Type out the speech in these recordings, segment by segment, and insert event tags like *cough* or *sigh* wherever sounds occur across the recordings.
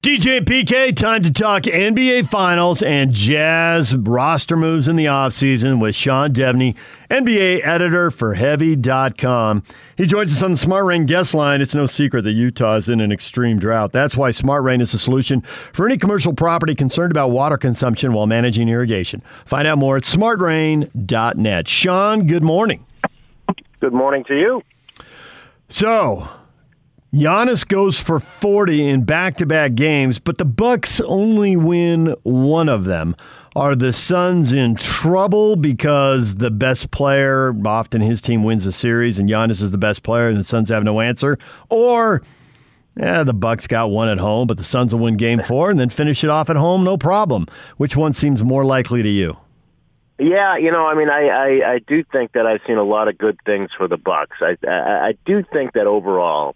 DJ PK, time to talk NBA Finals and Jazz roster moves in the offseason with Sean Deveney, NBA editor for Heavy.com. He joins us on the Smart Rain guest line. It's no secret that Utah is in an extreme drought. That's why Smart Rain is the solution for any commercial property concerned about water consumption while managing irrigation. Find out more at smartrain.net. Sean, good morning. Good morning to you. So, Giannis goes for 40 in back-to-back games, but the Bucks only win one of them. Are the Suns in trouble because the best player, often his team wins the series and Giannis is the best player and the Suns have no answer? Or yeah, the Bucks got one at home, but the Suns will win game 4 and then finish it off at home no problem. Which one seems more likely to you? Yeah, you know, I mean, I, I, I do think that I've seen a lot of good things for the Bucks. I, I, I do think that overall,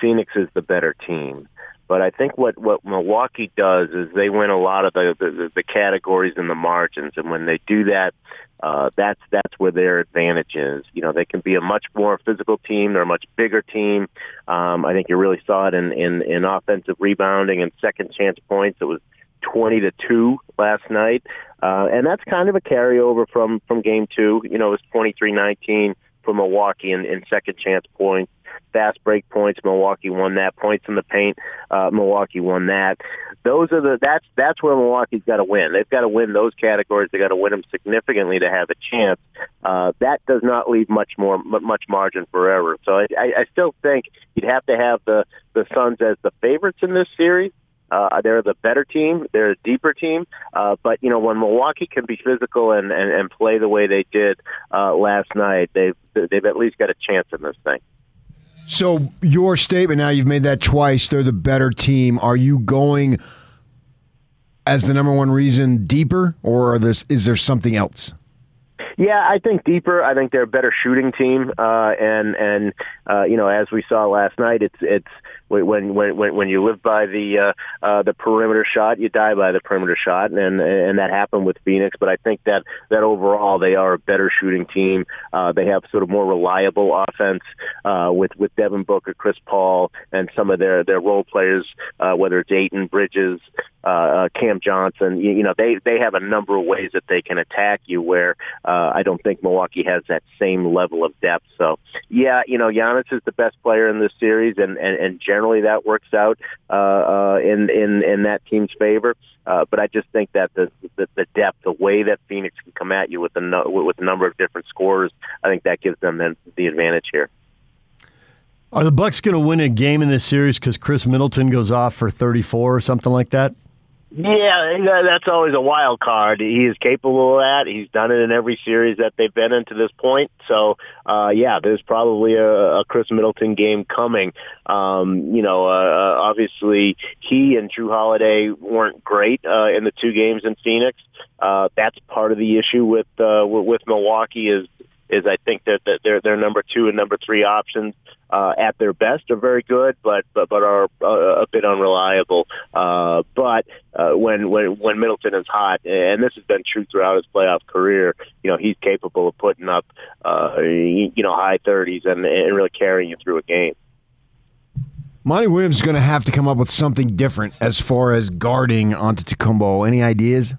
Phoenix is the better team. But I think what what Milwaukee does is they win a lot of the the, the categories and the margins, and when they do that, uh, that's that's where their advantage is. You know, they can be a much more physical team. They're a much bigger team. Um, I think you really saw it in, in in offensive rebounding and second chance points. It was twenty to two last night, uh, and that's kind of a carryover from from game two. You know, it was twenty three nineteen for Milwaukee in, in second chance points fast break points. Milwaukee won that. Points in the paint. Uh, Milwaukee won that. Those are the that's that's where Milwaukee's got to win. They've got to win those categories. They got to win them significantly to have a chance. Uh, that does not leave much more much margin for error. So I, I, I still think you'd have to have the the Suns as the favorites in this series. Uh, they're the better team. They're a deeper team. Uh, but you know, when Milwaukee can be physical and, and, and play the way they did uh, last night, they've they've at least got a chance in this thing. So your statement now you've made that twice. They're the better team. Are you going as the number one reason deeper, or is there something else? Yeah, I think deeper. I think they're a better shooting team, uh, and and uh, you know, as we saw last night, it's it's when when when when you live by the uh, uh, the perimeter shot, you die by the perimeter shot, and and that happened with Phoenix. But I think that that overall they are a better shooting team. Uh, they have sort of more reliable offense uh, with with Devin Booker, Chris Paul, and some of their their role players, uh, whether it's Ayton, Bridges, uh, uh, Cam Johnson. You, you know, they they have a number of ways that they can attack you. Where uh, I don't think Milwaukee has that same level of depth. So yeah, you know, Giannis is the best player in this series, and and, and generally that works out uh, uh, in in in that team's favor. Uh, but I just think that the, the the depth, the way that Phoenix can come at you with a with a number of different scores, I think that gives them the, the advantage here. Are the Bucks going to win a game in this series because Khris Middleton goes off for 34 or something like that? Yeah, that's always a wild card. He is capable of that. He's done it in every series that they've been in to this point. So, uh, yeah, there's probably a, a Khris Middleton game coming. Um, you know, uh, uh, obviously he and Jrue Holiday weren't great uh, in the two games in Phoenix. Uh, that's part of the issue with uh, with Milwaukee is is I think that, that their their number two and number three options uh, at their best are very good, but but, but are uh, a bit unreliable. Uh, but uh, when when when Middleton is hot, and this has been true throughout his playoff career, you know he's capable of putting up uh, you know high thirties and, and really carrying you through a game. Monty Williams is going to have to come up with something different as far as guarding Antetokounmpo. Any ideas?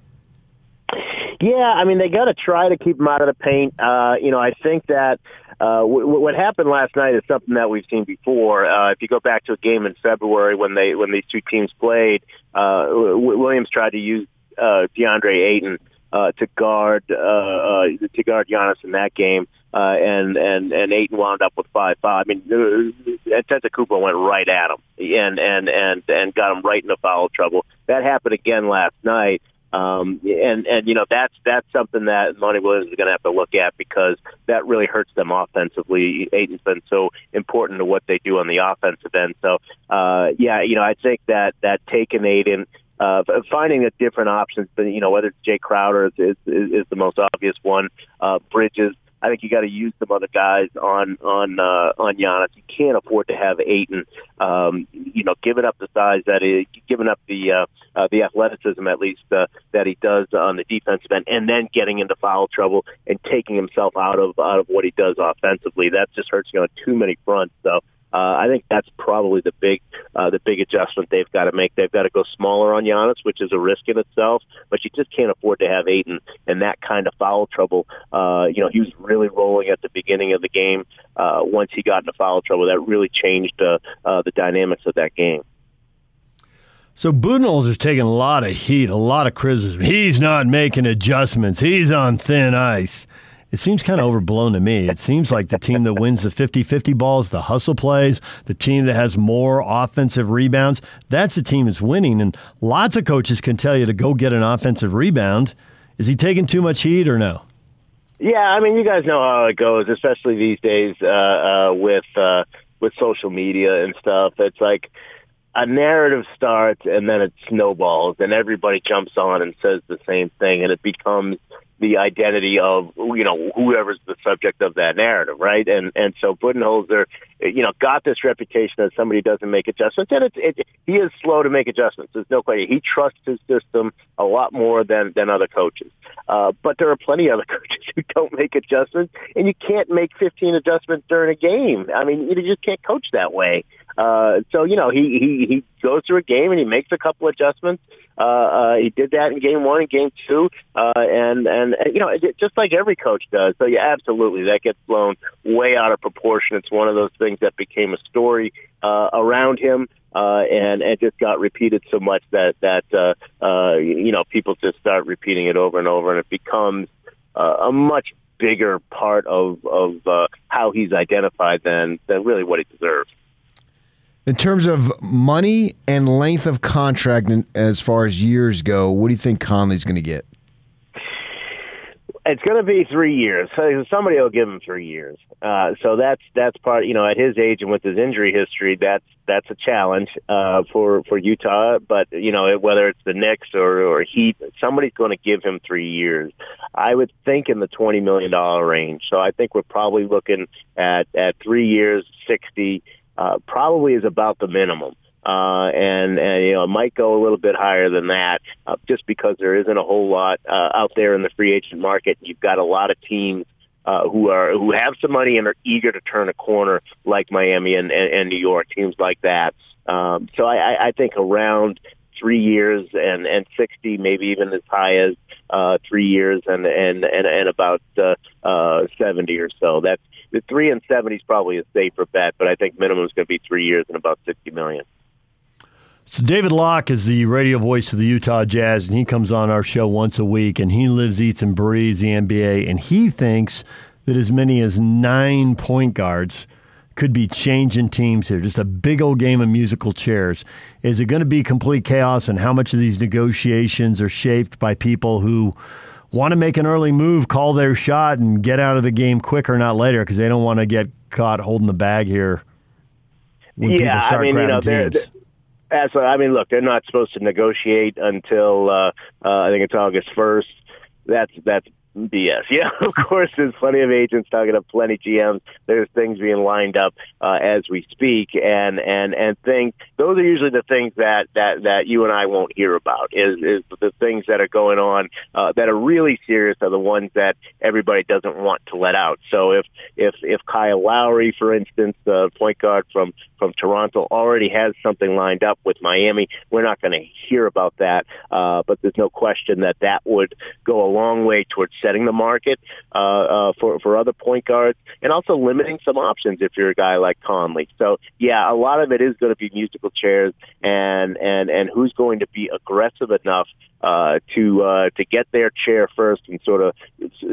Yeah, I mean they got to try to keep him out of the paint. Uh, you know, I think that uh, w- what happened last night is something that we've seen before. Uh, if you go back to a game in February when they when these two teams played, uh, w- Williams tried to use uh, DeAndre Ayton uh, to guard uh, uh, to guard Giannis in that game, uh, and and and Ayton wound up with five five. I mean, uh, Antetokounmpo went right at him and and and and got him right into foul trouble. That happened again last night. Um, and and you know that's that's something that Monty Williams is going to have to look at because that really hurts them offensively. Ayton's been so important to what they do on the offensive end. So uh, yeah, you know I think that that taking Aiden uh, finding a different options, but you know whether it's Jae Crowder is, is, is the most obvious one. Uh, Bridges, I think you got to use some other guys on on uh, on Giannis. You can't afford to have Ayton, um, you know, giving up the size that he, giving up the uh, uh, the athleticism at least uh, that he does on the defensive end, and then getting into foul trouble and taking himself out of out of what he does offensively. That just hurts you on too many fronts. So Uh, I think that's probably the big uh, the big adjustment they've got to make. They've got to go smaller on Giannis, which is a risk in itself. But you just can't afford to have Ayton in that kind of foul trouble. Uh, you know, he was really rolling at the beginning of the game. Uh, once he got into foul trouble, that really changed uh, uh, the dynamics of that game. So Budenholzer's is taking a lot of heat, a lot of criticism. He's not making adjustments. He's on thin ice. It seems kind of overblown to me. It seems like the team that wins the 50 50 balls, the hustle plays, the team that has more offensive rebounds, that's the team that's winning. And lots of coaches can tell you to go get an offensive rebound. Is he taking too much heat or no? Yeah, I mean, you guys know how it goes, especially these days uh, uh, with uh, with social media and stuff. It's like a narrative starts and then it snowballs, and everybody jumps on and says the same thing, and it becomes the identity of you know whoever's the subject of that narrative, right? And and so Budenholzer, you know, got this reputation as somebody who doesn't make adjustments, and it, it, he is slow to make adjustments. There's no question. He trusts his system a lot more than than other coaches. Uh, but there are plenty of other *laughs* coaches who don't make adjustments, and you can't make 15 adjustments during a game. I mean, you just can't coach that way. Uh, so you know, he he he goes through a game and he makes a couple adjustments. Uh, uh, he did that in game one and game two, uh, and, and and you know, just like every coach does. So yeah, absolutely, that gets blown way out of proportion. It's one of those things that became a story uh, around him. Uh, and it just got repeated so much that that uh, uh, you know people just start repeating it over and over, and it becomes uh, a much bigger part of of uh, how he's identified than than really what he deserves. In terms of money and length of contract, as far as years go, what do you think Conley's going to get? It's going to be three years. Somebody will give him three years. Uh, so that's that's part. You know, at his age and with his injury history, that's that's a challenge uh, for for Utah. But you know, whether it's the Knicks or or Heat, somebody's going to give him three years. I would think in the twenty million dollar range. So I think we're probably looking at at three years, sixty uh, probably is about the minimum. Uh, and, and, you know, it might go a little bit higher than that uh, just because there isn't a whole lot uh, out there in the free agent market. You've got a lot of teams uh, who are who have some money and are eager to turn a corner, like Miami and, and, and New York teams like that. Um, so I, I think around three years and and sixty, maybe even as high as uh, three years and and and, and about uh, uh, seventy or so. That's the three and seventy is probably a safer bet, but I think minimum is going to be three years and about sixty million. So David Locke is the radio voice of the Utah Jazz, and he comes on our show once a week, and he lives, eats, and breathes the NBA, and he thinks that as many as nine point guards could be changing teams here. Just a big old game of musical chairs. Is it going to be complete chaos? And how much of these negotiations are shaped by people who want to make an early move, call their shot, and get out of the game quicker, not later, because they don't want to get caught holding the bag here when yeah, people start I mean, grabbing you know, teams. They're, they're, what, I mean, look, they're not supposed to negotiate until uh, uh, I think it's August first. That's that's BS. *laughs* Yeah, of course, there's plenty of agents talking to plenty GMs. There's things being lined up uh, as we speak, and and and things. Those are usually the things that that that you and I won't hear about. Is is the things that are going on uh, that are really serious are the ones that everybody doesn't want to let out. So if if if Kyle Lowry, for instance, the point guard from from Toronto, already has something lined up with Miami, we're not going to hear about that. Uh, but there's no question that that would go a long way towards setting the market uh, uh, for for other point guards, and also limiting some options if you're a guy like Conley. So yeah, a lot of it is going to be musical chairs, and and and who's going to be aggressive enough uh, to uh, to get their chair first and sort of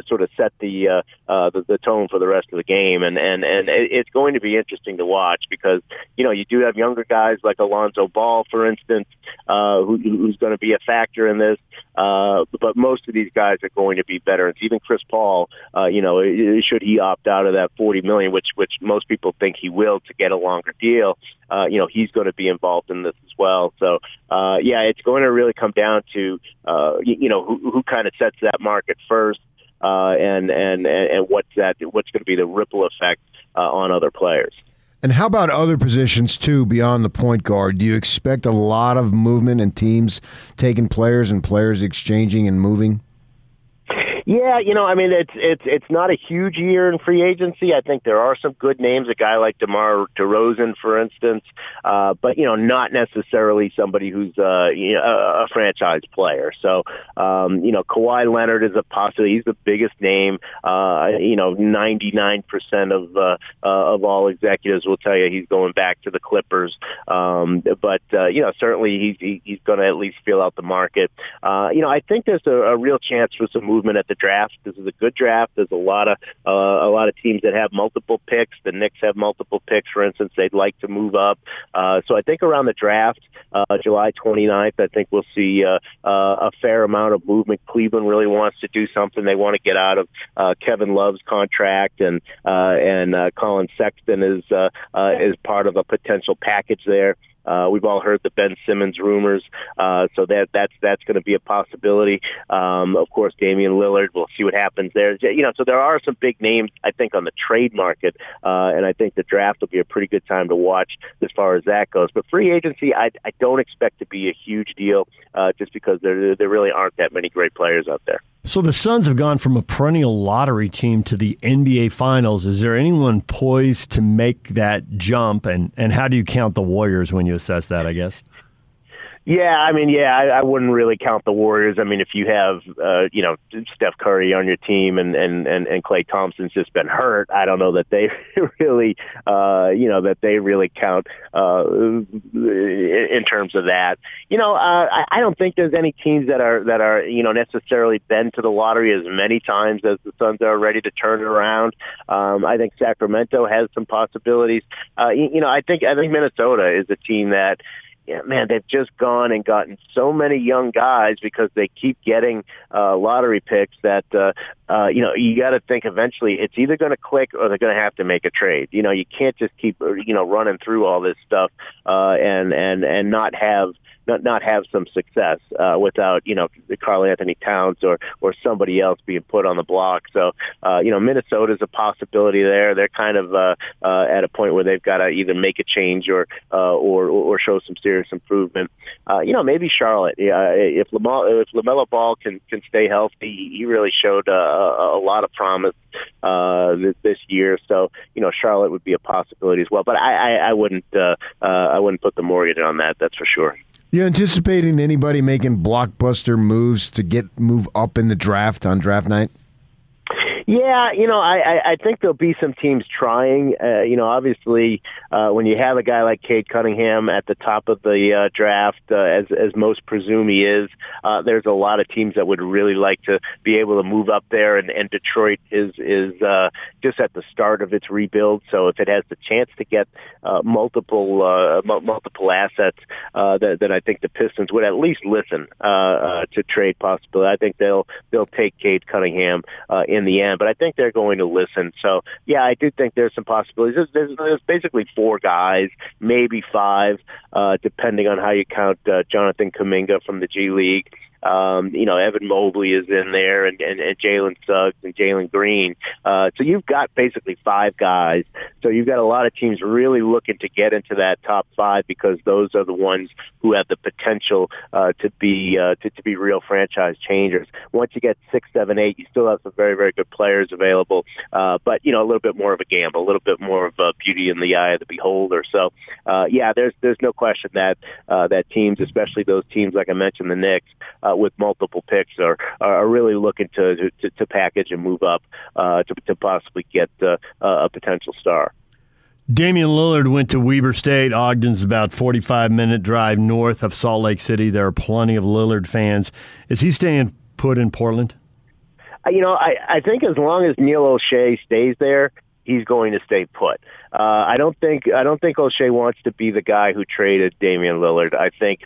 sort of set the, uh, uh, the the tone for the rest of the game. And and and it's going to be interesting to watch because you know you do have younger guys like Alonzo Ball, for instance, uh, who, who's going to be a factor in this. Uh, but most of these guys are going to be veterans. Even Chris Paul, uh, you know, should he opt out of that forty million, which which most people think he will to get a longer deal, uh, you know, he's going to be involved in this as well. So, uh, yeah, it's going to really come down to, uh, you, you know, who, who kind of sets that market first, uh, and, and, and what's that, what's going to be the ripple effect uh, on other players. And how about other positions too beyond the point guard? Do you expect a lot of movement and teams taking players and players exchanging and moving? Yeah, you know, I mean, it's it's it's not a huge year in free agency. I think there are some good names, a guy like DeMar DeRozan, for instance, uh, but you know, not necessarily somebody who's uh, you know, a, franchise player. So, um, you know, Kawhi Leonard is a possibility. He's the biggest name. Uh, you know, ninety nine percent of uh, uh, of all executives will tell you he's going back to the Clippers. Um, but uh, you know, certainly he's he's going to at least feel out the market. Uh, you know, I think there's a, a real chance for some movement at the draft. This is a good draft. There's a lot of uh, a lot of teams that have multiple picks. The Knicks have multiple picks, for instance. They'd like to move up. Uh, so I think around the draft, uh, July 29th, I think we'll see uh, uh, a fair amount of movement. Cleveland really wants to do something. They want to get out of uh, Kevin Love's contract, and uh, and uh, Collin Sexton is uh, uh, is part of a potential package there. Uh, we've all heard the Ben Simmons rumors, uh, so that that's that's going to be a possibility. Um, of course, Damian Lillard. We'll see what happens there. You know, so there are some big names I think on the trade market, uh, and I think the draft will be a pretty good time to watch as far as that goes. But free agency, I, I don't expect to be a huge deal, uh, just because there there really aren't that many great players out there. So the Suns have gone from a perennial lottery team to the NBA Finals. Is there anyone poised to make that jump? And, and how do you count the Warriors when you assess that, I guess? Yeah, I mean, yeah, I, I wouldn't really count the Warriors. I mean, if you have, uh, you know, Steph Curry on your team and and and, and Klay Thompson's just been hurt, I don't know that they *laughs* really, uh, you know, that they really count uh, in terms of that. You know, uh, I, I don't think there's any teams that are that are you know necessarily been to the lottery as many times as the Suns are ready to turn it around. Um, I think Sacramento has some possibilities. Uh, you, you know, I think I think Minnesota is a team that yeah, man, they've just gone and gotten so many young guys because they keep getting uh, lottery picks that uh, uh, you know you got to think eventually it's either going to click or they're going to have to make a trade. You know, you can't just keep you know running through all this stuff uh, and and and not have not not have some success uh, without you know Karl-Anthony Towns or or somebody else being put on the block. So uh, you know Minnesota's a possibility there. They're kind of uh, uh, at a point where they've got to either make a change or uh, or or show some serious improvement. Uh, you know maybe Charlotte. Yeah, if Lamelo if Lamelo Ball can can stay healthy, he really showed uh, a, lot of promise uh, this, this year. So you know Charlotte would be a possibility as well. But I I, I wouldn't uh, uh, I wouldn't put the mortgage on that. That's for sure. You anticipating anybody making blockbuster moves to get move up in the draft on draft night? Yeah, you know, I, I, think there'll be some teams trying. Uh, you know, obviously, uh, when you have a guy like Cade Cunningham at the top of the uh, draft, uh, as as most presume he is, uh, there's a lot of teams that would really like to be able to move up there. And, and Detroit is is uh, just at the start of its rebuild. So if it has the chance to get uh, multiple uh, m- multiple assets, uh, then, then I think the Pistons would at least listen uh, uh, to trade possibility. I think they'll they'll take Cade Cunningham uh, in the end but I think they're going to listen. So yeah, I do think there's some possibilities. There's, there's, there's basically four guys, maybe five, uh, depending on how you count uh, Jonathan Kuminga from the G League. Um, you know, Evan Mobley is in there and, and, and Jalen Suggs and Jalen Green. Uh, so you've got basically five guys. So you've got a lot of teams really looking to get into that top five because those are the ones who have the potential uh, to be uh, to, to be real franchise changers. Once you get six, seven, eight, you still have some very, very good players available. Uh, but you know, a little bit more of a gamble, a little bit more of a beauty in the eye of the beholder. So uh, yeah, there's there's no question that uh, that teams, especially those teams like I mentioned, the Knicks. Uh, uh, with multiple picks are are really looking to to, to package and move up uh, to to possibly get uh, a potential star. Damian Lillard went to Weber State. Ogden's about 45 minute drive north of Salt Lake City. There are plenty of Lillard fans. Is he staying put in Portland? Uh, you know, I, I think as long as Neil Olshey stays there, he's going to stay put. Uh, I don't think I don't think Olshey wants to be the guy who traded Damian Lillard. I think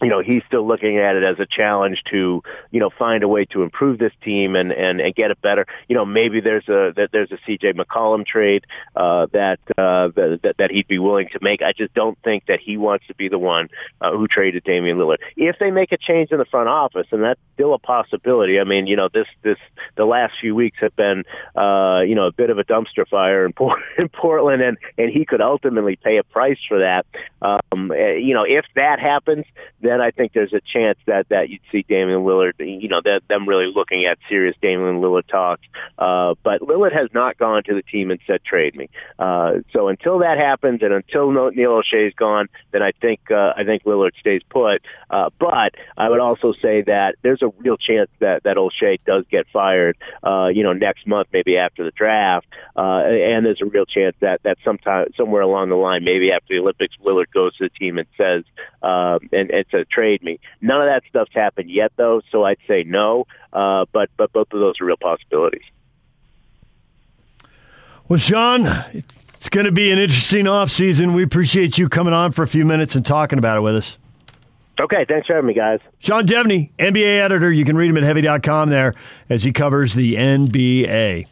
you know, he's still looking at it as a challenge to, you know, find a way to improve this team and, and, and get it better. You know, maybe there's a, that there's a CJ McCollum trade, uh, that, uh, that, that he'd be willing to make. I just don't think that he wants to be the one, uh, who traded Damian Lillard. If they make a change in the front office, and that's still a possibility. I mean, you know, this, this, the last few weeks have been, uh, you know, a bit of a dumpster fire in, Port- *laughs* in Portland and, and he could ultimately pay a price for that. Um, eh, you know, if that happens, I think there's a chance that that you'd see Damian Lillard. You know, that them really looking at serious Damian Lillard talks. Uh, but Lillard has not gone to the team and said trade me. Uh, so until that happens, and until Neil Olshey's gone, then I think uh, I think Lillard stays put. Uh, but I would also say that there's a real chance that that Olshey does get fired. Uh, you know, next month, maybe after the draft, uh, and there's a real chance that that sometime somewhere along the line, maybe after the Olympics, Lillard goes to the team and says um, and, and says trade me. None of that stuff's happened yet, though, so I'd say no. Uh, but but both of those are real possibilities. Well, Sean, it's going to be an interesting offseason. We appreciate you coming on for a few minutes and talking about it with us. Okay, thanks for having me, guys. Sean Deveney, NBA editor. You can read him at heavy.com there as he covers the NBA.